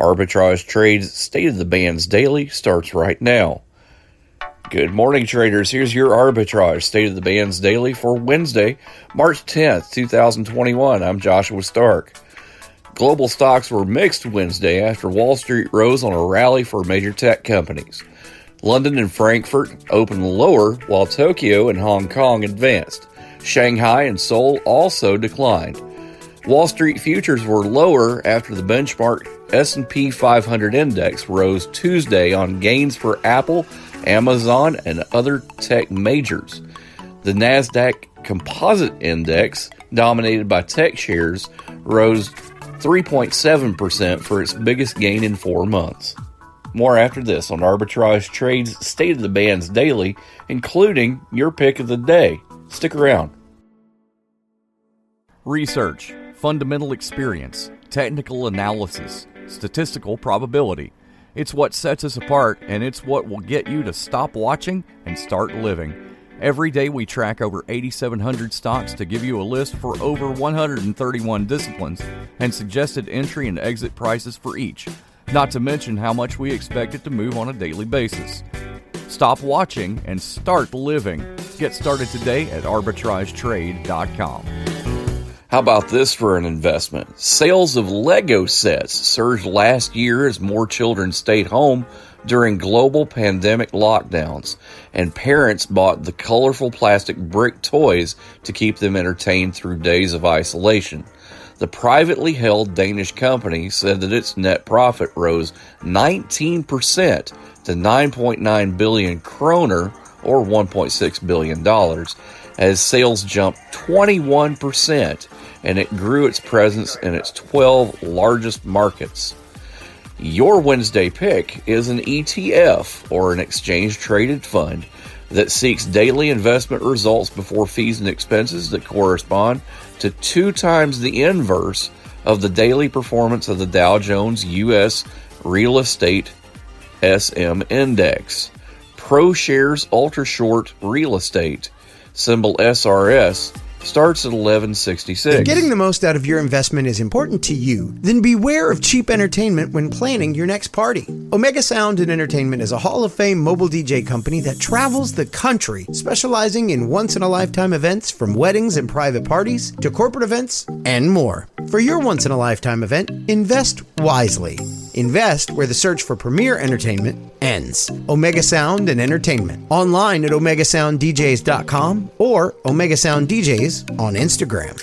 Arbitrage Trades State of the Bands Daily starts right now. Good morning, traders. Here's your Arbitrage State of the Bands Daily for Wednesday, March 10th, 2021. I'm Joshua Stark. Global stocks were mixed Wednesday after Wall Street rose on a rally for major tech companies. London and Frankfurt opened lower while Tokyo and Hong Kong advanced. Shanghai and Seoul also declined. Wall Street futures were lower after the benchmark S&P 500 index rose Tuesday on gains for Apple, Amazon, and other tech majors. The Nasdaq Composite Index, dominated by tech shares, rose 3.7% for its biggest gain in 4 months. More after this on Arbitrage Trades State of the Bands Daily, including your pick of the day. Stick around. Research, fundamental experience, technical analysis, statistical probability. It's what sets us apart, and it's what will get you to stop watching and start living. Every day, we track over 8,700 stocks to give you a list for over 131 disciplines and suggested entry and exit prices for each, not to mention how much we expect it to move on a daily basis. Stop watching and start living. Get started today at arbitragetrade.com. How about this for an investment? Sales of Lego sets surged last year as more children stayed home during global pandemic lockdowns, and parents bought the colorful plastic brick toys to keep them entertained through days of isolation. The privately held Danish company said that its net profit rose 19% to 9.9 billion kroner, or $1.6 billion, as sales jumped 21% and it grew its presence in its 12 largest markets. Your Wednesday pick is an ETF or an exchange traded fund that seeks daily investment results before fees and expenses that correspond to two times the inverse of the daily performance of the Dow Jones US Real Estate SM Index. ProShares Ultra Short Real Estate, symbol SRS, starts at 1166. If getting the most out of your investment is important to you, then beware of cheap entertainment when planning your next party. Omega Sound and Entertainment is a Hall of Fame mobile DJ company that travels the country, specializing in once in a lifetime events from weddings and private parties to corporate events and more. For your once in a lifetime event, invest wisely. Invest where the search for premier entertainment ends. Omega Sound and Entertainment. Online at OmegaSoundDJs.com or Omega Sound DJs on Instagram.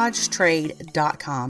arbitragetrade.com.